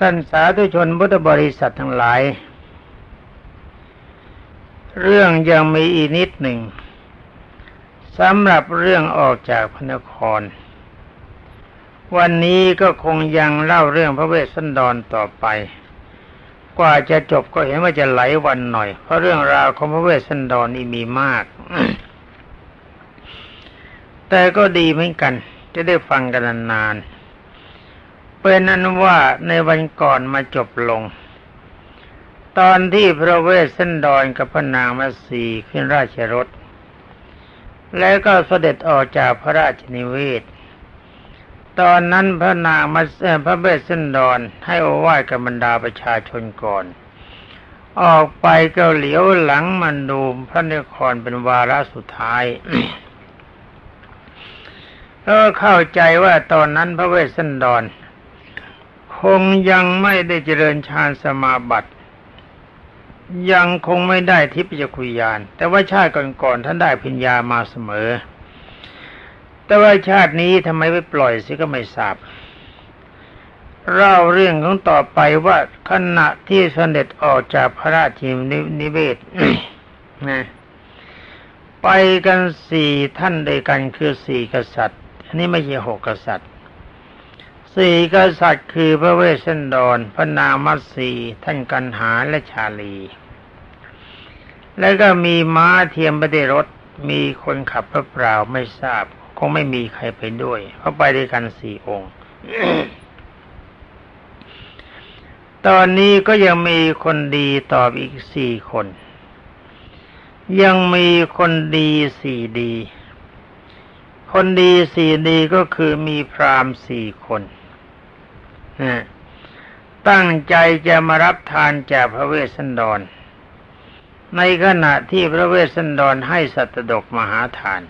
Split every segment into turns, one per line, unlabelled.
ท่านสาธุชนพุทธบริษัททั้งหลาย เรื่องยังมีอีกนิดหนึ่งสำหรับเรื่องออกจากพระนคร วันนี้ก็คงยังเล่าเรื่องพระเวสสันดรต่อไป กว่าจะจบก็เห็นว่าจะไหลวันหน่อย เพราะเรื่องราวของพระเวสสันดรนี่มีมาก แต่ก็ดีเหมือนกัน จะได้ฟังกันนานๆ เป็นนั้นว่าในวันก่อนมาจบลง ตอนที่พระเวสสันดรกับพระนางมาสีขึ้นราชรถ แล้วก็เสด็จออกจากพระราชนิเวศ ตอนนั้นพระนางมาพระเวสสันดรให้อวาทกับบรรดาประชาชนก่อน ออกไปก็เหลียวหลังมันดูพระนครเป็นวาระสุดท้ายก็เข้าใจว่าตอนนั้นพระเวสสันดร คงยังไม่ได้เจริญฌานสมาบัติยังคงไม่ได้ทิพยคุยาน แต่ว่าชาติก่อนๆท่านได้พิญญามาเสมอ แต่ว่าชาตินี้ทำไมไม่ปล่อยสิก็ไม่ทราบเล่าเรื่องของต่อไปว่าขณะที่เสด็จออกจากพระราชินิเวศนะไปกันสี่ท่านด้วยกันคือสี่กษัตริย์อันนี้ไม่ใช่หกกษัตริย์ สี่กษัตริย์คือพระเวสสันดร พระนามัตสีท่านกันหาและชาลี แล้วก็มีม้าเทียมประเดรถ มีคนขับพระเปล่าไม่ทราบ คงไม่มีใครไปด้วย เพราะไปด้วยกันสี่องค์ ตอนนี้ก็ยังมีคนดีตอบอีกสี่คน ยังมีคนดีสี่ดีคนดีสี่ดีก็คือมีพราหมณ์สี่คน ตั้งใจจะมารับทานจากพระเวสสันดร ในขณะที่พระเวสสันดรให้สัตดกมหาทาน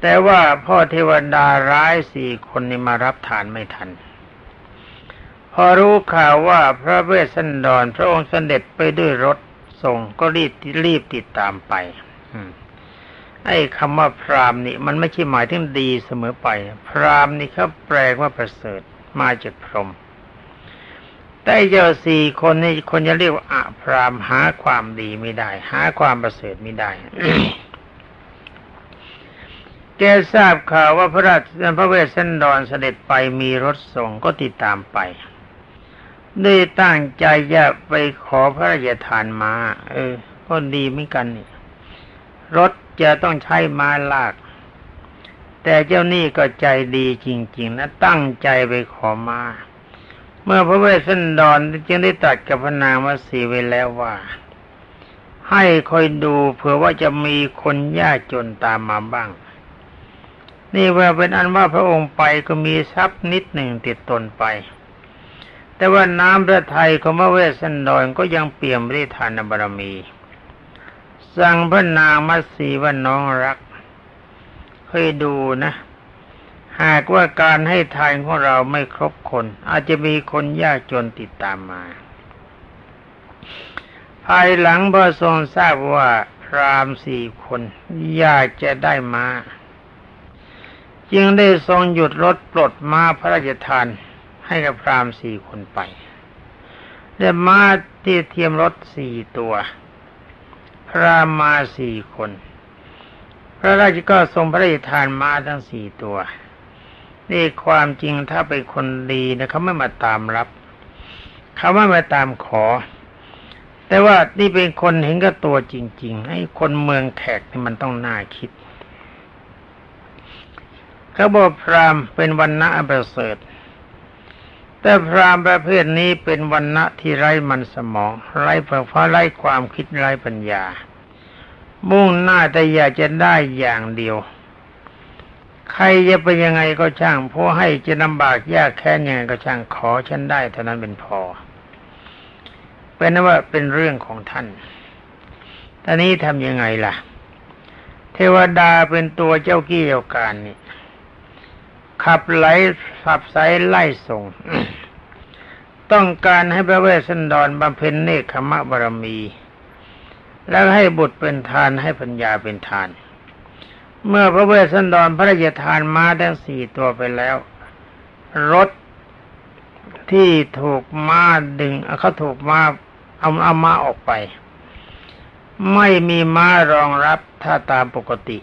แต่ว่าพ่อเทวดาร้ายสี่คนนี้มารับทานไม่ทัน พอรู้ข่าวว่าพระเวสสันดรพระองค์เสด็จไปด้วยรถส่งก็รีบรีบติดตามไปไอ้คำว่าพรามนี่ มันไม่ใช่หมายถึงดีเสมอไป พรามนี่เขาแปลว่าประเสริฐ มาจากพรหมแต่เจ้าสี่คนนี่คนจะเรียกว่าอะพรามหาความดีไม่ได้ หาความประเสริฐไม่ได้ แกทราบข่าวว่าพระราชพระเวสสันดรเสด็จไปมีรถส่งก็ติดตามไปด้วยตั้งใจจะไปขอพระราชทานมา เออก็ดีเหมือนกันนี่รถจะต้องใช้ม้าลาก แต่เจ้านี่ก็ใจดีจริง ๆ นะ ตั้งใจไปขอมา เมื่อพระเวสสันดรจึงได้ตัดกับพนางวสีไว้แล้วว่า ให้คอยดูเผื่อว่าจะมีคนยากจนตามมาบ้าง นี่ว่าเป็นอันว่าพระองค์ไปก็มีทรัพย์นิดหนึ่งติดตนไป แต่ว่าน้ำพระทัยของพระเวสสันดรก็ยังเปี่ยมด้วยทานบารมี สั่งพระนางมัสีว่าน้องรัก เคยดูนะ หากว่าการให้ทานของเราไม่ครบคน อาจจะมีคนยากจนติดตามมา ภายหลังพระทรงทราบว่าพรามสี่คนอยากจะได้มาจึงได้ทรงหยุดรถปลดม้าพระราชทานให้กับพรามสี่คนไปและม้าที่เทียมรถสี่ตัว พระมาสี่คน พระราชก็ทรงพระราชทานมาทั้งสี่ตัว นี่ความจริงถ้าเป็นคนดีนะเขาไม่มาตามรับเขาไม่มาตามขอ แต่ว่านี่เป็นคนเห็นกับตัวจริง ๆ ให้คนเมืองแขกนี่มันต้องน่าคิดเขาบอกพรามเป็นวันณะประเสริฐ แต่พรามประเภทนี้เป็นวันณะที่ไร้มันสมอง ไร้เพราะไร้ความคิดไร้ปัญญา มุ่งหน้าแต่อยากจะได้อย่างเดียว ใครจะเป็นยังไงก็ช่างพอให้จะลำบากยากแค่ยังไงก็ช่างขอฉันได้เท่านั้นเป็นพอ เป็นว่าเป็นเรื่องของท่านตอนนี้ทำยังไงล่ะ เทวดาเป็นตัวเจ้ากี้เจ้าการนี่ขับไหลขับสายไล่ส่ง ต้องการให้พระเวสสันดรบำเพ็ญเนคขมะบารมี แล้วให้บุตรเป็นทานให้ปัญญาเป็นทาน เมื่อพระเวสสันดรพระราชทานม้าทั้งสี่ตัวไปแล้ว รถที่ถูกม้าดึงเขาถูกม้าเอาเอาม้าออกไป ไม่มีม้ารองรับถ้าตามปกติ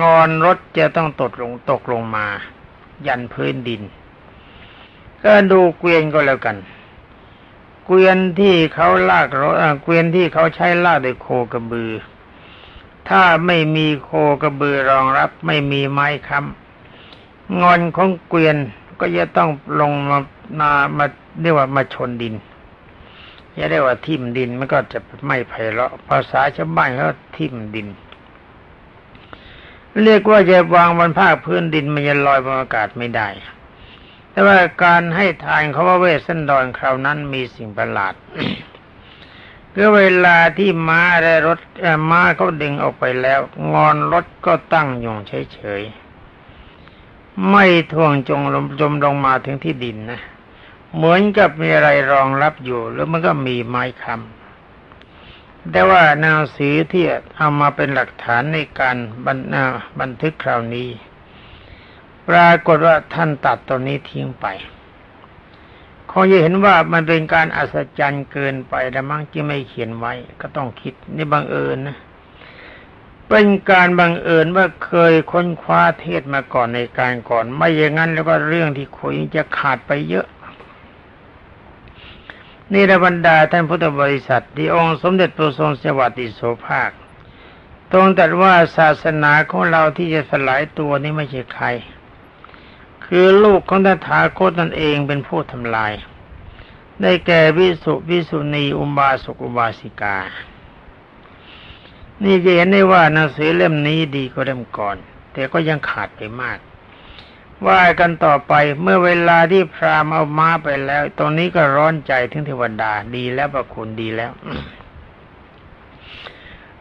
งอนรถจะต้องตกลงตกลงมา ยันพื้นดิน ก็ดูเกวียนก็แล้วกัน เกวียนที่เขาลากรถเกวียนที่เขาใช้ลากด้วยโคกระบือ ถ้าไม่มีโคกระบือรองรับ ไม่มีไม้ค้ำงอนของเกวียนก็จะต้องลงมามามาเรียกว่ามาชนดินจะเรียกว่าทิ่มดินมันก็จะไม่ไพเราะภาษาชาวบ้านเขาทิ่มดิน เรียกว่าจะวางบนภาคพื้นดินมันจะลอยบนอากาศไม่ได้ แต่ว่าการให้ทานเขาว่าเวสันดรคราวนั้นมีสิ่งประหลาดคือเวลาที่ม้าและรถม้าเขาดึงออกไปแล้ว งอนรถก็ตั้งอยู่เฉยๆไม่ท่วงจงลมจมลงมาถึงที่ดินนะเหมือนกับมีอะไรรองรับอยู่แล้วมันก็มีไม้คำแต่ว่านังสือที่เอามาเป็นหลักฐานในการบันบันทึกคราวนี้ ปรากฏว่าท่านตัดตัวนี้ทิ้งไปคงจะเห็นว่ามันเป็นการอัศจรรย์เกินไปแต่มั่งที่ไม่เขียนไว้ก็ต้องคิดนี่บังเอิญนะเป็นการบังเอิญว่าเคยค้นคว้าเทศมาก่อนในการก่อน ไม่อย่างนั้นแล้วก็เรื่องที่คุยจะขาดไปเยอะ นี่ระบรรดาท่านพุทธบริษัทที่องค์สมเด็จพระทรงสวัสดิโสภาค ตรงแต่ว่าศาสนาของเราที่จะสลายตัวนี้ไม่ใช่ใคร คือลูกของตถาคตนั่นเองเป็นผู้ทำลาย ได้แก่วิสุวิสุณีอุบาสกอุบาสิกา นี่จะเห็นได้ว่าหนังสือเล่มนี้ดีกว่าเล่มก่อน แต่ก็ยังขาดไปมาก ว่ากันต่อไปเมื่อเวลาที่พรามเอามาไปแล้ว ตรงนี้ก็ร้อนใจถึงเทวดาดีแล้วประคุณดีแล้ว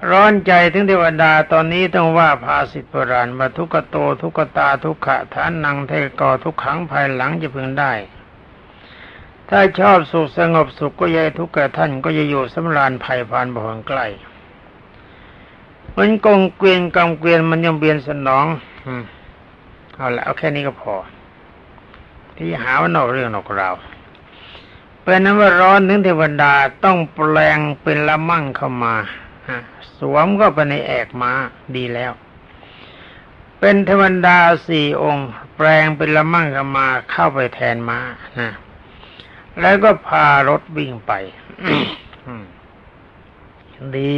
ร้อนใจถึงเทวดาตอนนี้ต้องว่าภาสิทธิโบราณว่าทุกโตทุกตาทุกขะฐานนังเทกอทุกขังภายหลังจะพึงได้ ถ้าชอบสุขสงบสุขก็ยัยทุกข์ท่านก็จะอยู่สำราญภัยพานบ่หงใกล้เหมือนกงเกวียนกำเกวียนมันยังเบียนสนองเอาละเอาแค่นี้ก็พอ ที่หาว่านอกเรื่องนอกราวเป็นนั้นว่าร้อนถึงเทวดาต้องแปลงเป็นละมั่งเข้ามา สวมก็ไปในแอกม้าดีแล้ว เป็นเทวดาสี่องค์ แปลงเป็นละมั่งเข้ามาเข้าไปแทนม้านะแล้วก็พารถวิ่งไปดี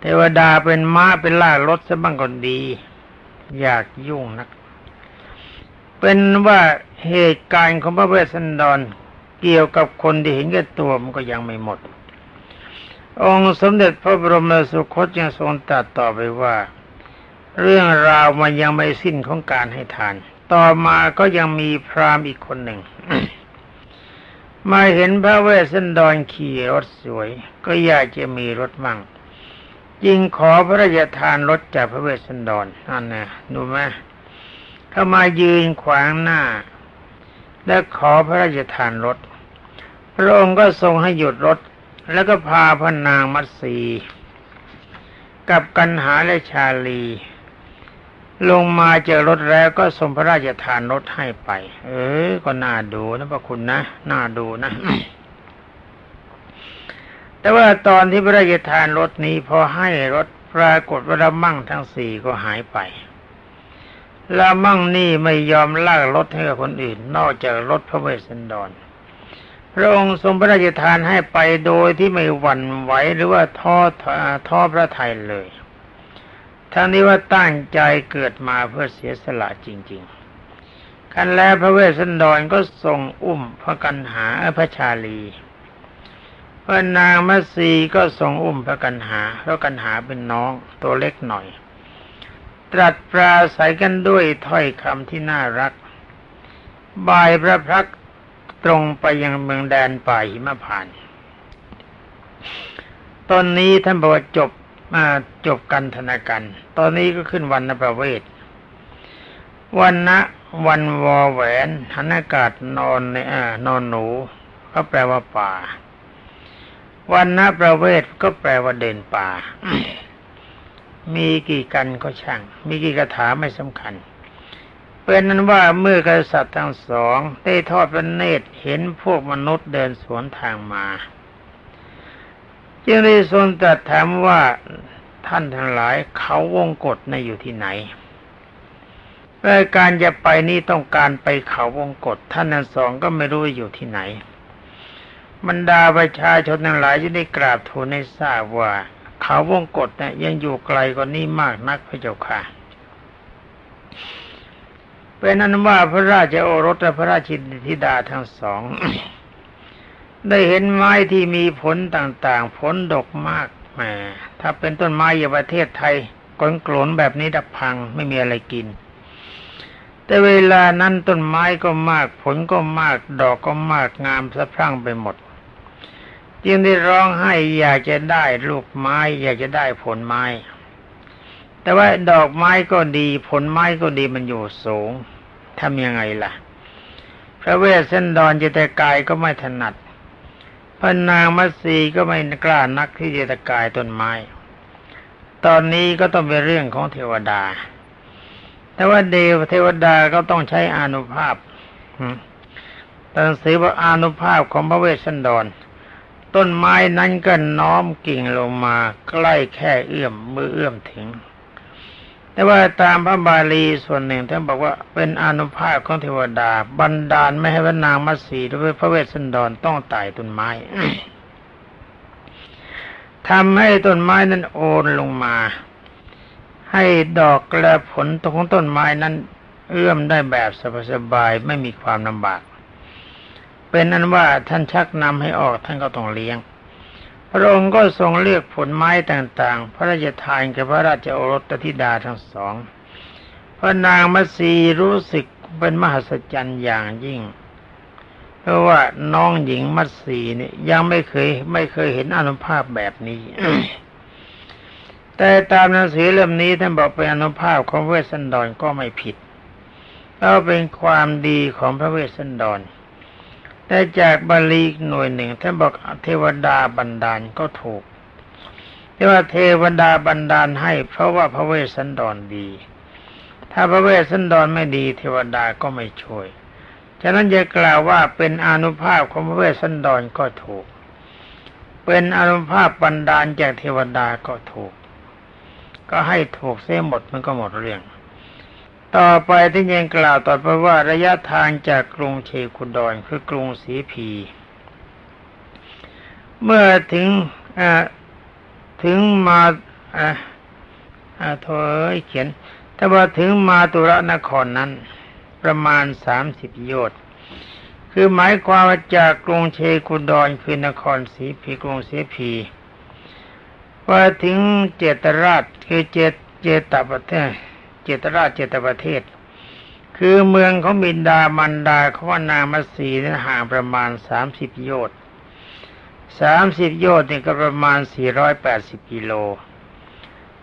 เทวดาเป็นม้าเป็นล่ารถซะบ้างก็ดี อยากยุ่งนัก เป็นว่าเหตุการณ์ของพระเวสสันดร เกี่ยวกับคนที่เห็นแก่ตัวมันก็ยังไม่หมด องค์สมเด็จพระบรมสุคตยังทรงตรัสต่อไปว่า เรื่องราวมันยังไม่สิ้นของการให้ทาน ต่อมาก็ยังมีพราหมณ์อีกคนหนึ่ง มาเห็นพระเวสสันดรขี่รถสวย ก็อยากจะมีรถมั่งยิงขอพระราชทานรถจากพระเวสสันดรนั่นนะดูไหมเข้ามายืนขวางหน้า และขอพระราชทานรถพระองค์ก็ทรงให้หยุดรถ แล้วก็พาพระนางมัตสี กับกันหาและชาลี ลงมาเจอรถแล้วก็ทรงพระราชทานรถให้ไป เออ ก็น่าดูนะพระคุณนะ น่าดูนะ แต่ว่าตอนที่พระราชทานรถนี้พอให้รถปรากฏว่าละมั่งทั้งสี่ก็หายไปละมั่งนี่ไม่ยอมลากรถให้กับคนอื่น นอกจากรถพระเวสสันดร พระองค์ทรงพระราชทานให้ไปโดยที่ไม่หวั่นไหวหรือว่าท้อท้อพระทัยเลย ทั้งนี้ว่าตั้งใจเกิดมาเพื่อเสียสละจริง ๆ กันแล้วพระเวสสันดรก็ทรงอุ้มพระกันหาพระชาลีพระนางมัสีก็ทรงอุ้มพระกันหาเพราะกันหาเป็นน้องตัวเล็กหน่อย ตรัสปราศัยกันด้วยถ้อยคำที่น่ารักบายพระพัก ตรงไปยังเมืองแดนป่าหิมพานตอนนี้ท่านบอกว่าจบมาจบกันธนากัน ตอนนี้ก็ขึ้นวันนประเวทวันนะวันวอแหวนหันอากาศนอนในอ่านอนหนู ก็แปลว่าป่า วันนะประเวทก็แปลว่าเดินป่า มีกี่กันก็ช่าง มีกี่คาถาไม่สำคัญ เป็นนั้นว่าเมื่อกษัตริย์ทั้งสองได้ทอดพระเนตรเห็นพวกมนุษย์เดินสวนทางมา จึงได้ทรงตรัสถามว่าท่านทั้งหลายเขาวงกฏในอยู่ที่ไหนรายการจะไปนี่ต้องการไปเขาวงกฏท่านทั้งสองก็ไม่รู้อยู่ที่ไหน บรรดาประชาชนทั้งหลายจะได้กราบทูลให้ทราบว่า เขาวงกฏเนี่ยยังอยู่ไกลกว่านี้มากนักพระเจ้าค่ะ เป็นนั้นว่าพระราชโอรสและพระราชินธิดาทั้งสอง ได้เห็นไม้ที่มีผลต่างๆ ผลดกมากแหมถ้าเป็นต้นไม้อย่างประเทศไทยกลนกลนแบบนี้ดับพังไม่มีอะไรกิน แต่เวลานั้นต้นไม้ก็มาก ผลก็มาก ดอกก็มากงามสะพรั่งไปหมด จึงได้ร้องให้อยากจะได้ลูกไม้ อยากจะได้ผลไม้ แต่ว่าดอกไม้ก็ดี ผลไม้ก็ดีมันอยู่สูง ทำยังไงล่ะ พระเวสสันดรเจตกายก็ไม่ถนัดพระนางมัสีก็ไม่กล้านักที่จะตะกายต้นไม้ ตอนนี้ก็ต้องเป็นเรื่องของเทวดา แต่ว่าเดวเทวดาก็ต้องใช้อานุภาพตังสือว่าอานุภาพของพระเวสสันดร ต้นไม้นั้นก็น้อมกิ่งลงมา ใกล้แค่เอื้อมมือเอื้อมถึง แต่ว่าตามพระบาลีส่วนหนึ่งท่านบอกว่าเป็นอนุภาพของเทวดา บันดาลไม่ให้พระนางมัสีหรือพระเวสสันดรต้องไต่ต้นไม้ทำให้ต้นไม้นั้นโอนลงมา ให้ดอกและผลของต้นไม้นั้น เอื้อมได้แบบสบายๆไม่มีความลำบาก เป็นนั้นว่าท่านชักนำให้ออกท่านก็ต้องเลี้ยง พระองค์ก็ทรงเลือกผลไม้ต่างๆ พระราชทานแก่พระราชโอรสธิดาทั้งสอง พระนางมัสีรู้สึกเป็นมหัศจรรย์อย่างยิ่ง เพราะว่าน้องหญิงมัสีนี่ยังไม่เคยไม่เคยเห็นอนุภาพแบบนี้แต่ตามหนังสือเล่มนี้ท่านบอกเป็นอานุภาพของเวสสันดรก็ไม่ผิดแล้วเป็นความดีของพระเวสสันดร แต่จากบาลีหน่วยหนึ่งท่านบอกเทวดาบันดาลก็ถูกแต่ว่าเทวดาบันดาลให้เพราะว่าพระเวสสันดรดี ถ้าพระเวสสันดรไม่ดีเทวดาก็ไม่ช่วย ฉะนั้นจะกล่าวว่าเป็นอานุภาพของพระเวสสันดรก็ถูก เป็นอนุภาพบันดาลจากเทวดาก็ถูก ก็ให้ถูกเสียหมดมันก็หมดเรื่อง ต่อไปที่ยังกล่าวต่อไปว่าระยะทางจากกรุงเชคุดอนคือกรุงศรีพี เมื่อถึงถึงมาอ่าโถยเขียนถ้าว่าถึงมาตุระนครนั้น ประมาณสามสิบโยชน์คือหมายความว่าจากกรุงเชคุดอนคือนครศรีพีกรุงศรีพีว่าถึงเจตราชคือเจตเจตประเทศ จตราชเจตประเทศ คือเมืองของบินดามันดาเขาว่านางมัสีนั้นห่างประมาณสามสิบโยชน์สามสิบโยชน์นี่ก็ประมาณสี่ร้อยแปดสิบกิโล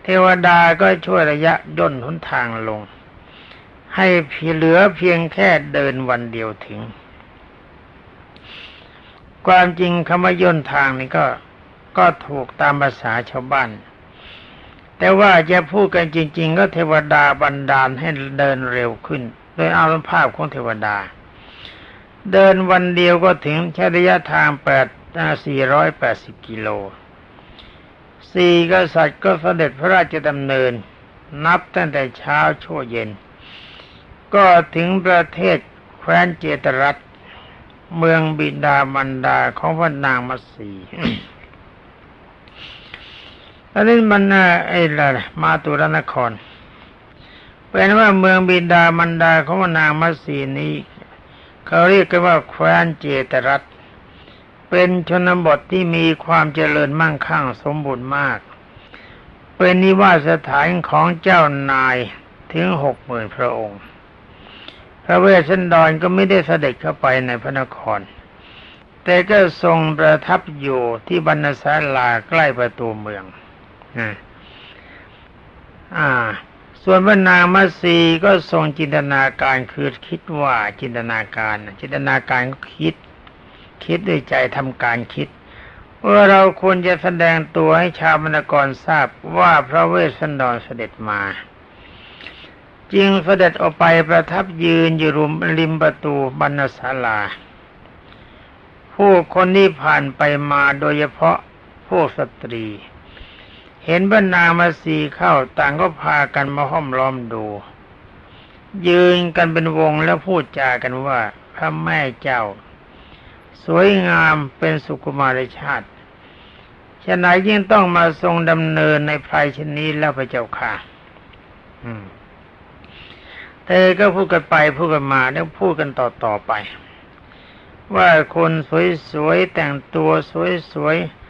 เทวดาก็ช่วยระยะย่นหนทางลง ให้เหลือเพียงแค่เดินวันเดียวถึง ความจริงคำว่าย่นทางนี่ก็ก็ถูกตามภาษาชาวบ้าน แต่ว่าจะพูดกันจริง ๆ ก็เทวดาบันดาลให้เดินเร็วขึ้น โดยอานุภาพของเทวดา เดินวันเดียวก็ถึงใช้ระยะทางแปดสี่ร้อยแปดสิบกิโลสี่กษัตริย์ก็เสด็จพระราชดำเนิน นับตั้งแต่เช้าชั่วเย็น ก็ถึงประเทศแคว้นเจตรัตเมืองบิดามันดาของพระนางมัสี อันนี้มันไอ้ละมาตุรนครเป็นว่าเมืองบินดามันดาของนางมัสีนี้เขาเรียกกันว่าแคว้นเจตรัตเป็นชนบทที่มีความเจริญมั่งคั่งสมบูรณ์มาก เป็นนิวาสถานของเจ้านายถึงหกหมื่นพระองค์ พระเวสสันดรก็ไม่ได้เสด็จเข้าไปในพระนคร แต่ก็ทรงประทับอยู่ที่บรรณศาลาใกล้ประตูเมือง อ่า ส่วนพระนางมัสีก็ทรงจินตนาการคือคิดว่าจินตนาการ จินตนาการก็คิด คิดด้วยใจทำการคิดว่าเราควรจะแสดงตัวให้ชาวมณกรทราบว่าพระเวสสันดรเสด็จมาจึงเสด็จออกไปประทับยืนอยู่รุมริมประตูบรรณศาลา ผู้คนที่ผ่านไปมาโดยเฉพาะพวกสตรี เห็นบรรณามาสีเข้าต่างก็พากันมาห้อมล้อมดู ยืนกันเป็นวงแล้วพูดจากันว่า พระแม่เจ้า สวยงามเป็นสุกุมารชาติฉะนั้นยิ่งต้องมาทรงดำเนินในภัยชนนี้แล้วพระเจ้าค่ะ อืมเธอก็พูดกันไปพูดกันมาแล้วพูดกันต่อต่อไป ว่าคนสวยๆแต่งตัวสวยๆ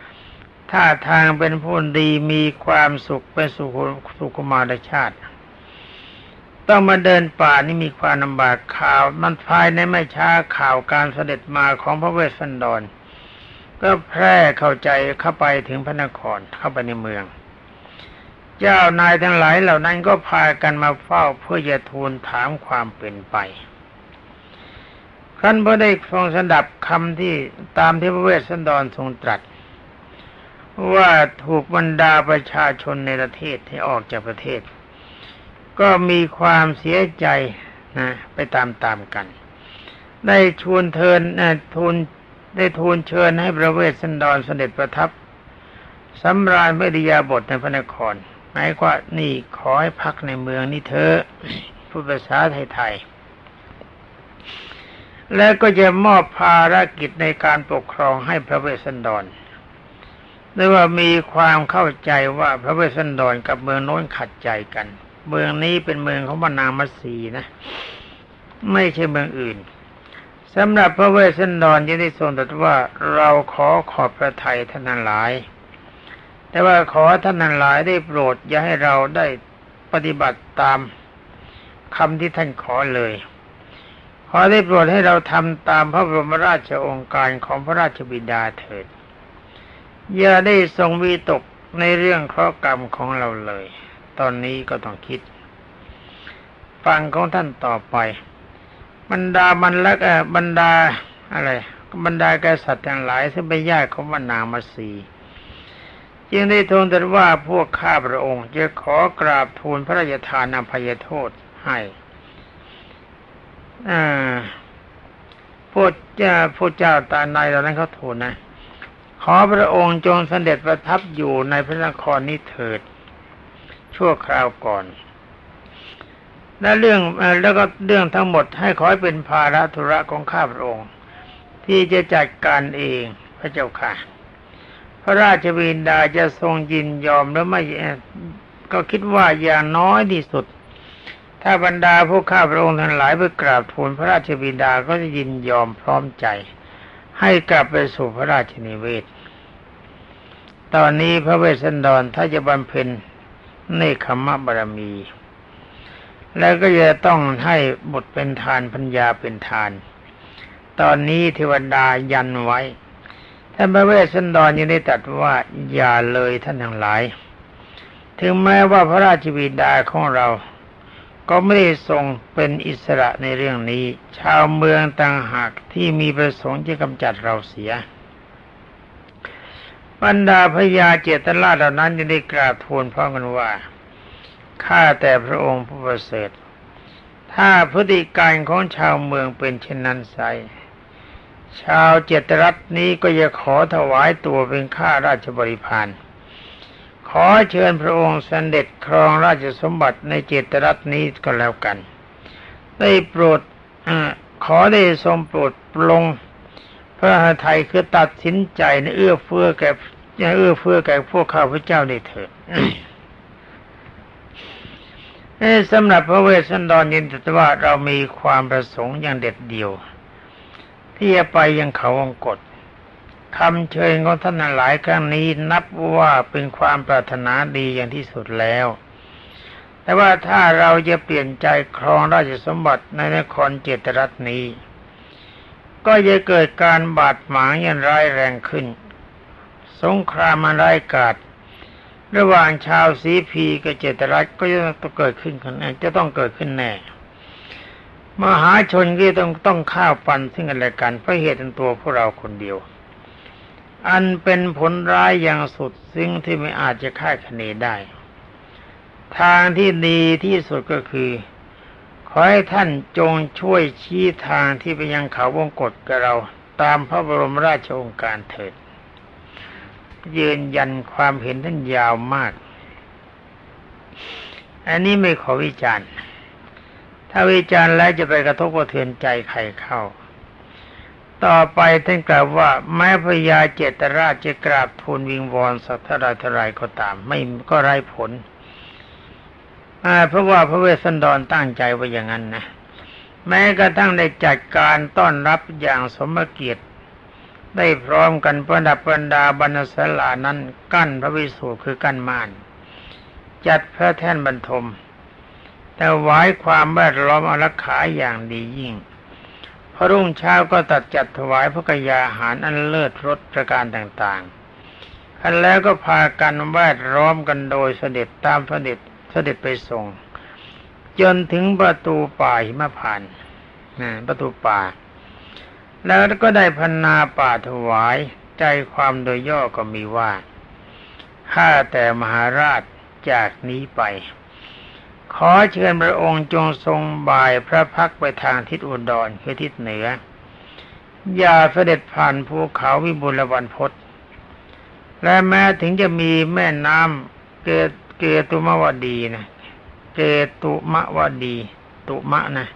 ท่าทางเป็นผู้ดีมีความสุขเป็นสุขสุขมารชาติ ต้องมาเดินป่านี่มีความลำบากข่าวมันภายในไม่ช้าข่าวการเสด็จมาของพระเวสสันดร ก็แพร่เข้าใจเข้าไปถึงพระนครเข้าไปในเมือง เจ้านายทั้งหลายเหล่านั้นก็พากันมาเฝ้าเพื่อจะทูลถามความเป็นไปครั้นพอได้ฟังสดับคำที่ตามที่พระเวสสันดรทรงตรัส ว่าถูกบรรดาประชาชนในประเทศที่ออกจากประเทศ ก็มีความเสียใจนะไปตามๆกัน ได้ชวนเทินะทูลได้ทูลเชิญให้พระเวสสันดรเสด็จประทับสำราญเมริยาบทในพระนครหมายว่านี่ขอให้พักในเมืองนี่เธอพูดภาษาไทยๆแล้วก็จะมอบภารกิจในการปกครองให้พระเวสสันดร หรือว่ามีความเข้าใจว่าพระเวสสันดรกับเมืองโน้นขัดใจกัน เมืองนี้เป็นเมืองของบรรนามัสีนะ ไม่ใช่เมืองอื่นสำหรับพระเวสสันดรยังได้ทรงตรัสว่าเราขอขอบพระทัยท่านหลาย แต่ว่าขอท่านนั้นหลายได้โปรดอย่าให้เราได้ปฏิบัติตามคำที่ท่านขอเลย ขอได้โปรดให้เราทำตามพระบรมราชโองการของพระราชบิดาเถิด อย่าได้ทรงวิตกในเรื่องข้อกรรมของเราเลย ตอนนี้ก็ต้องคิด ฟังของท่านต่อไป บรรดาบรรลักบรรดาอะไรบรรดากษัตริย์ทั้งหลายซึ่งเป็นญาติของวรรณามาสีจึงได้ทูลแตรัสว่าพวกข้าพระองค์ จะขอกราบทูลพระราชทานอภัยโทษให้พวกเจ้าพวกเจ้าตาในเหล่านั้นเขาทูลนะ อพระองค์จงเสด็จประทับอยู่ในพระนครนี้เถิด ชั่วคราวก่อน และเรื่องแล้วก็เรื่องทั้งหมดให้ขอให้เป็นภาระธุระของข้าพระองค์ ที่จะจัดการเองพระเจ้าค่ะ พระราชบินดาจะทรงยินยอมหรือไม่ก็คิดว่าอย่างน้อยที่สุด ถ้าบรรดาผู้ข้าพระองค์ทั้งหลายไปกราบทูลพระราชบิดาก็จะยินยอมพร้อมใจ ให้กลับไปสู่พระราชนิเวศ ตอนนี้พระเวสสันดรถ้าจะบำเพ็ญในขมะบารมี แล้วก็จะต้องให้บุตรเป็นทานพัญญาเป็นทาน ตอนนี้เทวดายันไว้ท่านพระเวสสันดรยังได้ตรัสว่าอย่าเลยท่านทั้งหลาย ถึงแม้ว่าพระราชบิดาของเรา ก็ไม่ได้ทรงเป็นอิสระในเรื่องนี้ ชาวเมืองต่างหากที่มีประสงค์จะกำจัดเราเสีย บรรดาพญาเจตราเหล่านั้นยังได้กราบทูลพร้อมกันว่าข้าแต่พระองค์ผู้ประเสริฐ ถ้าพฤติการของชาวเมืองเป็นเช่นนั้นไซชาวเจตรัตนี้ก็จะขอถวายตัวเป็นข้าราชบริพารขอเชิญพระองค์สเสด็จครองราชสมบัติในเจตรัตนี้ก็แล้วกัน ได้โปรดอขอได้ทรงโปรดปลง พระหไทยคือตัดสินใจในเอื้อเฟื้อแก่เอื้อเฟื้อแก่พวกข้าพเจ้าได้เถิดสำหรับพระเวสสันดรยินตว่าเรามีความประสงค์อย่างเด็ดเดียว ที่จะไปยังเขาองกฎคำเชิญของท่านหลายครั้งนี้นับว่าเป็นความปรารถนาดีอย่างที่สุดแล้ว แต่ว่าถ้าเราจะเปลี่ยนใจครองราชสมบัติในนครเจตรัตนี้ ก็จะเกิดการบาดหมางอย่างร้ายแรงขึ้น สงครามมันร้ายกาจระหว่างชาวสีพีกับเจตรัตก็จะต้องเกิดขึ้นจะต้องเกิดขึ้นแน่ มหาชนก็ต้องต้องข้าวปันซึ่งกันและกันเพราะเหตุในตัวพวกเราคนเดียว อันเป็นผลร้ายอย่างสุดซึ่งที่ไม่อาจจะคาดคะเนได้ ทางที่ดีที่สุดก็คือ ขอให้ท่านจงช่วยชี้ทางที่ไปยังเขาวงกฏกับเรา ตามพระบรมราชโองการเถิด ยืนยันความเห็นท่านยาวมาก อันนี้ไม่ขอวิจารณ์ ถ้าวิจารณ์แล้วจะไปกระทบกระเทือนใจใครเข้า ต่อไปท่านกล่าวว่าแม้พญาเจตราชจะกราบทูลวิงวอนสักเท่าไรท่าไรก็ตาม ไม่ก็ไร้ผล เพราะว่าพระเวสสันดรตั้งใจไว้อย่างนั้นนะแม้กระทั่งได้จัดการต้อนรับอย่างสมเกียรติ ได้พร้อมกันประดับบรรดาบรรณศลานั้นกั้นพระวิสูคือกั้นม่าน จัดพระแท่นบรรทม แต่ไว้ความแวดล้อมอรักขาอย่างดียิ่งพระรุ่งเช้าก็ตัดจัดถวายพระกยาหารอันเลิศรสประการต่างๆอันแล้วก็พากันแวดล้อมกันโดยเสด็จตามเสด็จ เสด็จไปส่ง จนถึงประตูป่าหิมพานนะประตูป่า แล้วก็ได้พันนาป่าถวายใจความโดยย่อก็มีว่าข้าแต่มหาราชจากนี้ไป ขอเชิญพระองค์จงทรงบ่ายพระพักไปทางทิศอุดรคือทิศเหนือ อย่าเสด็จผ่านภูเขาวิบุลวันพศและแม้ถึงจะมีแม่น้ำเกิด เกตุมวดีนะเกตุมวดี ตุมะนะ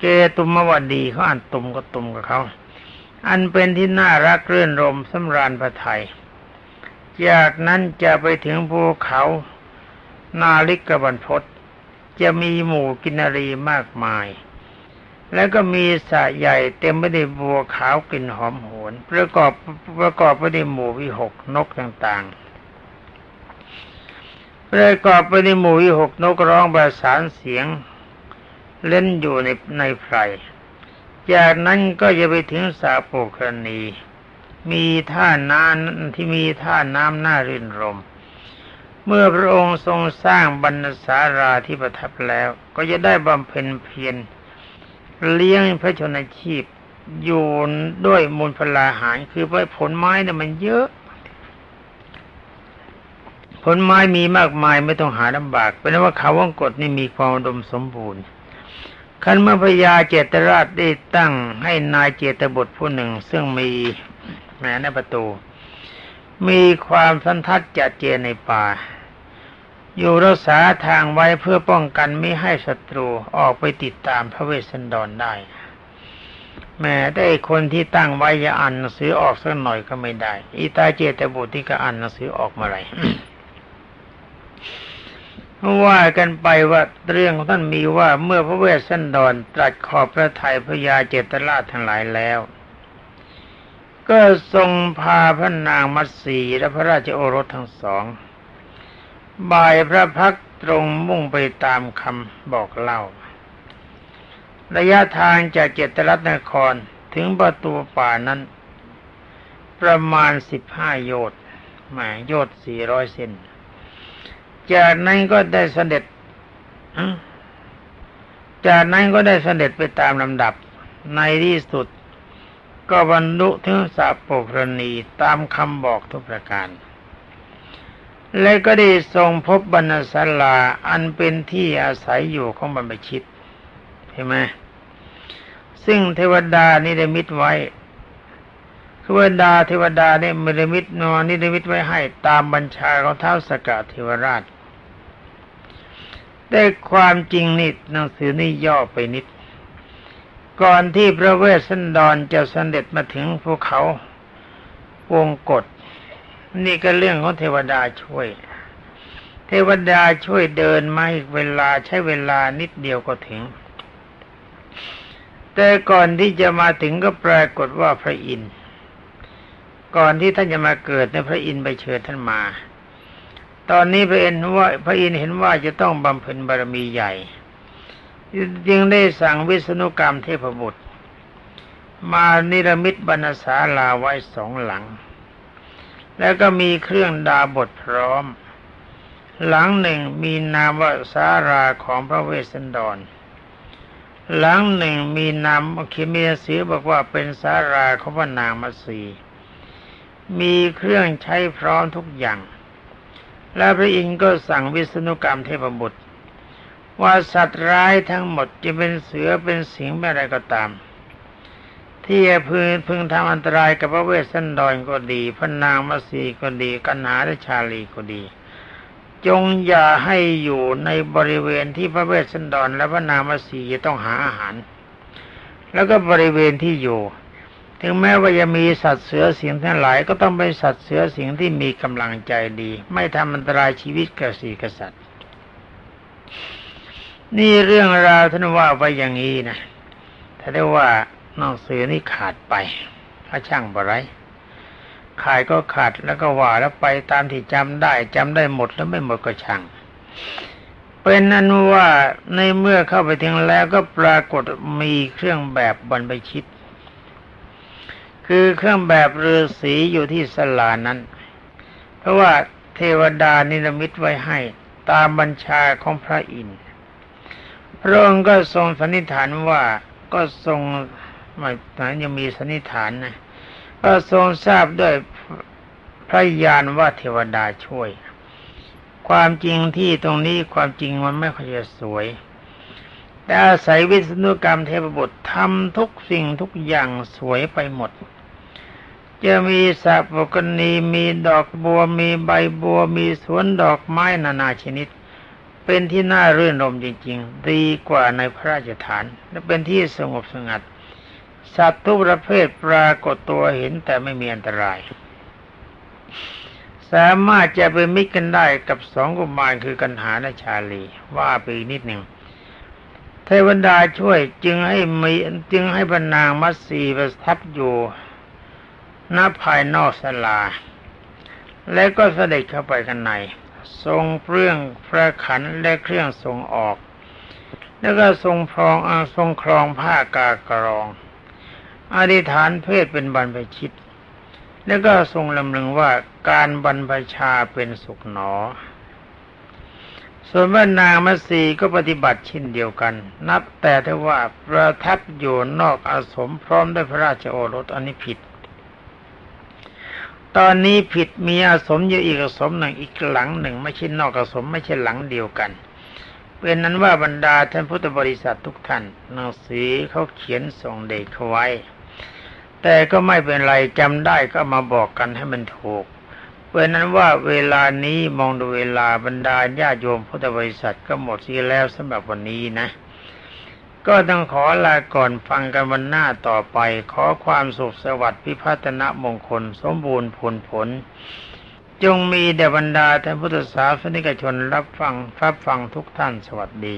เกตุมวดีเขาอ่านตุมก็ตุมกับเขาอันเป็นที่น่ารักเรื่นรมสำราญพระไทยจากนั้นจะไปถึงภูเขา นาลิกบันพศจะมีหมู่กินรีมากมาย แล้วก็มีสระใหญ่เต็มไปด้วยบัวขาวกลิ่นหอมโหวน ประกอบประกอบไปด้วยหมู่วิหกนกต่างๆ ประกอบไปในหมู่วิหกนกร้องประสานเสียง เล่นอยู่ในในไพรจากนั้นก็จะไปถึงสาโปกรณี มีท่าน้ำที่มีท่าน้ำน่ารื่นรม เมื่อพระองค์ทรงสร้างบรรณสาราที่ประทับแล้ว ก็จะได้บำเพ็ญเพียรเลี้ยงพระชนชีพ อยู่ด้วยมูลพลาหารคือผลไม้เนี่ยมันเยอะ ผลไม้มีมากมายไม่ต้องหาลำบากเป็นว่าเขาว่างกฎนี่มีความดมสมบูรณ์ขันเมื่อพญาเจตราชได้ตั้งให้นายเจตบุตรผู้หนึ่ง ซึ่งมีแม้ในประตู มีความสันทัดจัดเจนในป่า อยู่รักษาทางไว้เพื่อป้องกันไม่ให้ศัตรูออกไปติดตามพระเวสสันดรได้ แม้ได้คนที่ตั้งไว้จะอ่านหนังสือออกสักหน่อยก็ไม่ได้ อีตาเจตบุตรที่ก็อ่านหนังสือออกมาไร ว่ากันไปว่าเรื่องของท่านมีว่าเมื่อพระเวสสันดรตรัสขอบพระทัยพระยาเจตราชทั้งหลายแล้ว ก็ทรงพาพระนางมัตสีและพระราชโอรสทั้งสองบ่ายพระพักตรงมุ่งไปตามคำบอกเล่า ระยะทางจากเจตรัตนครถึงประตูป่านั้น ประมาณสิบห้าโยชน์หมายโยชน์สี่ร้อยเซน จากนั้นก็ได้เสด็จจากนั้นก็ได้เสด็จไปตามลำดับ ในที่สุด ก็บรรลุถึงสาปุรณีตามคำบอกทุกประการ และก็ได้ทรงพบบรรณศาลาอันเป็นที่อาศัยอยู่ของบรรพชิตเห็นไหมซึ่งเทวดานี่ได้มิตไว้เทวดาเทวดาเนี่ยมิได้มิตนอนนี่ได้มิตไว้ให้ตามบัญชาของเท้าสกัดเทวราช แต่ความจริงนี่หนังสือนี่ย่อไปนิด ก่อนที่พระเวสสันดรจะเสด็จมาถึงภูเขาวงกฏนี่ก็เรื่องของเทวดาช่วย เทวดาช่วยเดินมาอีกเวลาใช้เวลานิดเดียวก็ถึง แต่ก่อนที่จะมาถึงก็ปรากฏว่าพระอินทร์ก่อนที่ท่านจะมาเกิดในพระอินทร์ไปเชิญท่านมา ตอนนี้พระเอินว่าพระอินเห็นว่าจะต้องบำเพ็ญบารมีใหญ่ จึงได้สั่งวิษณุกรรมเทพบุตร มานิรมิตบรรณศาลาไว้สองหลัง แล้วก็มีเครื่องดาบทพร้อม หลังหนึ่งมีนามว่าสาราของพระเวสสันดร หลังหนึ่งมีนามคิเมียสีบอกว่าเป็นศาลาของพระนางมัทรีมีเครื่องใช้พร้อมทุกอย่าง และพระอินทร์ก็สั่งวิษณุกรรมเทพบุตร ว่าสัตว์ร้ายทั้งหมดจะเป็นเสือเป็นสิงเป็นอะไรก็ตาม ที่จะพึงพึงทำอันตรายกับพระเวสสันดรก็ดี พระนางมัทรีก็ดีกันหาและชาลีก็ดี จงอย่าให้อยู่ในบริเวณที่พระเวสสันดรและพระนางมัทรีจะต้องหาอาหาร แล้วก็บริเวณที่อยู่ ถึงแม้ว่าจะมีสัตว์เสือสิงทั้งหลายก็ต้องเป็นสัตว์เสือสิงที่มีกำลังใจดี ไม่ทำอันตรายชีวิตกระสีกษัตริย์ นี่เรื่องราวท่านว่าไปอย่างนี้นะถ้าได้ว่านองเสือนี่ขาดไปพระช่างบ่ไรขาดก็ขาดแล้วก็ว่าแล้วไปตามที่จำได้จำได้หมดแล้วไม่หมดก็ช่าง เป็นนั้นว่าในเมื่อเข้าไปถึงแล้วก็ปรากฏมีเครื่องแบบบรรพชิต คือเครื่องแบบฤาษีอยู่ที่สลานั้น เพราะว่าเทวดานิรมิตไว้ให้ตามบัญชาของพระอินทร์พระองค์ก็ทรงสันนิษฐานว่าก็ทรงไม่ฐานยังมีสันนิษฐานนะก็ทรงทราบด้วยพระญาณว่าเทวดาช่วย ความจริงที่ตรงนี้ความจริงมันไม่ค่อยจะสวย แต่อาศัยวิศนุกรรมเทพบุตรทำทุกสิ่งทุกอย่างสวยไปหมด จะมีสับปกณีมีดอกบัวมีใบบัวมีสวนดอกไม้นานาชนิด เป็นที่น่ารื่นรมจริง ๆ ดีกว่าในพระราชฐาน และเป็นที่สงบสงัด สัตว์ทุกประเภทปรากฏตัวเห็นแต่ไม่มีอันตราย สามารถจะเป็นมิตรกันได้กับสองกุมารคือกันหาและชาลีว่าไปนิดหนึ่ง เทวดาช่วยจึงให้มีจึงให้บรรนางมัตสีประทับอยู่ณภายนอกสลา และก็เสด็จเข้าไปข้างใน ทรงเปลื้องพระขันและเครื่องทรงออก แล้วก็ทรงพรองอทรงครองผ้ากากรอง อธิษฐานเพศเป็นบรรพชิต แล้วก็ทรงลำลึงว่าการบรรพชาเป็นสุขหนอ ส่วนว่นางมัสีก็ปฏิบัติเชิ้นเดียวกัน นับแต่ถ้ว่าประทับอยู่นอกอาสมพร้อมด้วยพระราชโอรสอันนี้ผิด ตอนนี้ผิดมีอาสมอยู่อีกอาสมหนึ่งอีกหลังหนึ่ง ไม่ใช่นอกอาสมไม่ใช่หลังเดียวกันเป็นนั้นว่าบรรดาท่านพุทธบริษัททุกท่านหนังสือเขาเขียนส่งเด็กเขาไว้ แต่ก็ไม่เป็นไรจำได้ก็มาบอกกันให้มันถูก เพราะนั้นว่าเวลานี้มองดูเวลาบรรดาญาโยมพุทธบริษัทก็หมดทีแล้วสำหรับวันนี้นะ ก็ต้องขอลาก่อนฟังกันวันหน้าต่อไป ขอความสุขสวัสดิ์พิพัฒนมงคล สมบูรณ์ผลผล จงมีแด่บรรดาท่านพุทธศาสนิกชนรับฟังรับฟังทุกท่านสวัสดี